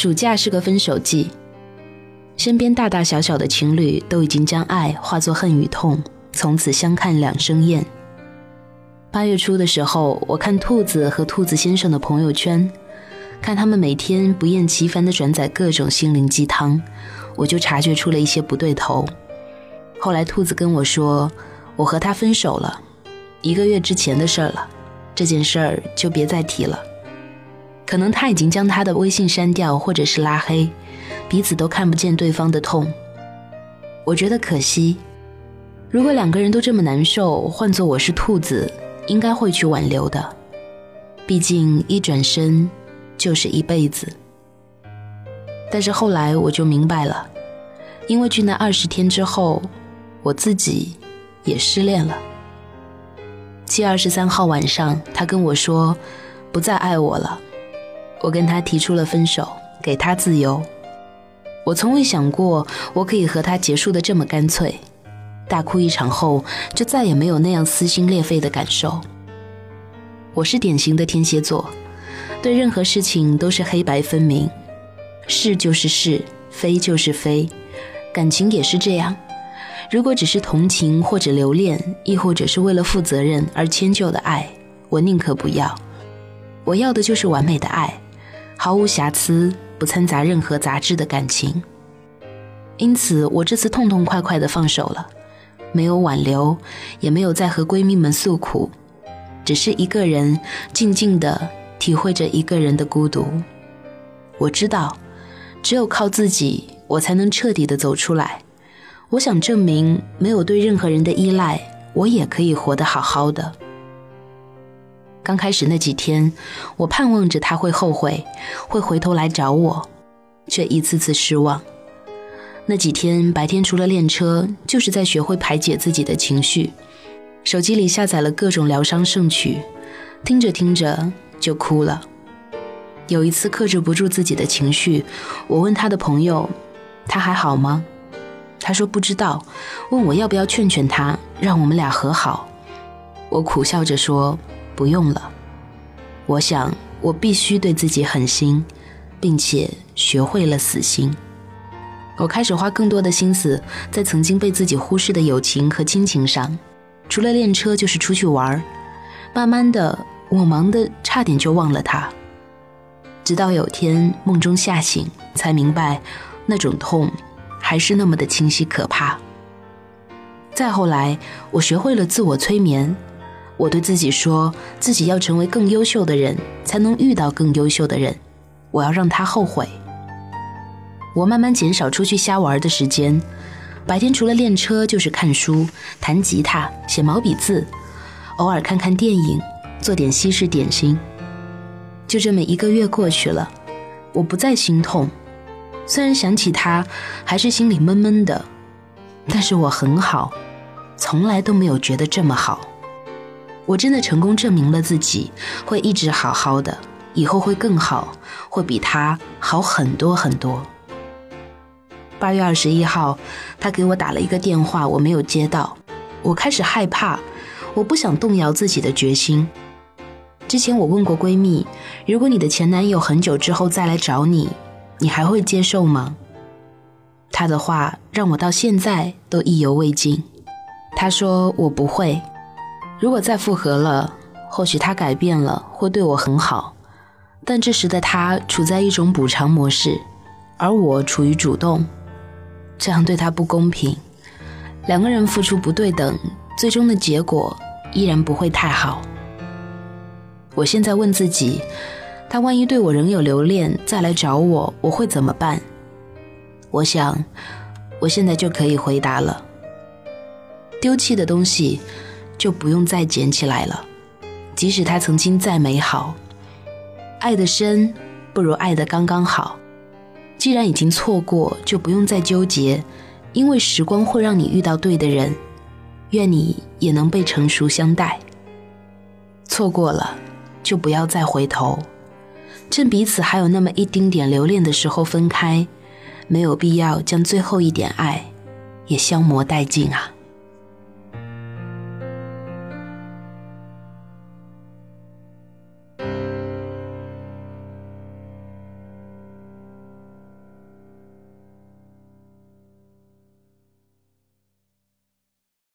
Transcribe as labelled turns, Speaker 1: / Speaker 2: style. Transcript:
Speaker 1: 暑假是个分手季，身边大大小小的情侣都已经将爱化作恨与痛，从此相看两生厌。八月初的时候，我看兔子和兔子先生的朋友圈，看他们每天不厌其烦地转载各种心灵鸡汤，我就察觉出了一些不对头。后来兔子跟我说，我和他分手了，一个月之前的事儿了，这件事儿就别再提了。可能他已经将他的微信删掉，或者是拉黑，彼此都看不见对方的痛。我觉得可惜，如果两个人都这么难受，换做我是兔子，应该会去挽留的。毕竟一转身就是一辈子。但是后来我就明白了，因为去那二十天之后，我自己也失恋了。七月二十三号晚上，他跟我说，不再爱我了。我跟他提出了分手，给他自由。我从未想过我可以和他结束的这么干脆。大哭一场后，就再也没有那样撕心裂肺的感受。我是典型的天蝎座，对任何事情都是黑白分明，是就是是，非就是非。感情也是这样，如果只是同情或者留恋，亦或者是为了负责任而迁就的爱，我宁可不要。我要的就是完美的爱。毫无瑕疵，不掺杂任何杂质的感情。因此，我这次痛痛快快地放手了，没有挽留，也没有再和闺蜜们诉苦，只是一个人静静地体会着一个人的孤独。我知道，只有靠自己，我才能彻底地走出来。我想证明，没有对任何人的依赖，我也可以活得好好的。刚开始那几天，我盼望着他会后悔，会回头来找我，却一次次失望。那几天白天除了练车，就是在学会排解自己的情绪。手机里下载了各种疗伤圣曲，听着听着就哭了。有一次克制不住自己的情绪，我问他的朋友：“他还好吗？”他说不知道，问我要不要劝劝他，让我们俩和好。我苦笑着说。不用了，我想我必须对自己狠心，并且学会了死心。我开始花更多的心思在曾经被自己忽视的友情和亲情上，除了练车就是出去玩儿。慢慢的，我忙得差点就忘了他。直到有天梦中吓醒，才明白那种痛还是那么的清晰可怕。再后来，我学会了自我催眠。我对自己说，自己要成为更优秀的人，才能遇到更优秀的人。我要让他后悔。我慢慢减少出去瞎玩的时间，白天除了练车就是看书、弹吉他、写毛笔字，偶尔看看电影，做点西式点心。就这么一个月过去了，我不再心痛，虽然想起他，还是心里闷闷的，但是我很好，从来都没有觉得这么好。我真的成功证明了自己会一直好好的，以后会更好，会比他好很多很多。八月二十一号，他给我打了一个电话，我没有接到，我开始害怕，我不想动摇自己的决心。之前我问过闺蜜，如果你的前男友很久之后再来找你，你还会接受吗？她的话让我到现在都意犹未尽。她说我不会。如果再复合了，或许他改变了，会对我很好，但这时的他处在一种补偿模式，而我处于主动，这样对他不公平。两个人付出不对等，最终的结果依然不会太好。我现在问自己，他万一对我仍有留恋，再来找我，我会怎么办？我想，我现在就可以回答了。丢弃的东西。就不用再捡起来了，即使它曾经再美好，爱的深不如爱的刚刚好。既然已经错过，就不用再纠结，因为时光会让你遇到对的人。愿你也能被成熟相待。错过了，就不要再回头。趁彼此还有那么一丁点留恋的时候分开，没有必要将最后一点爱也消磨殆尽啊。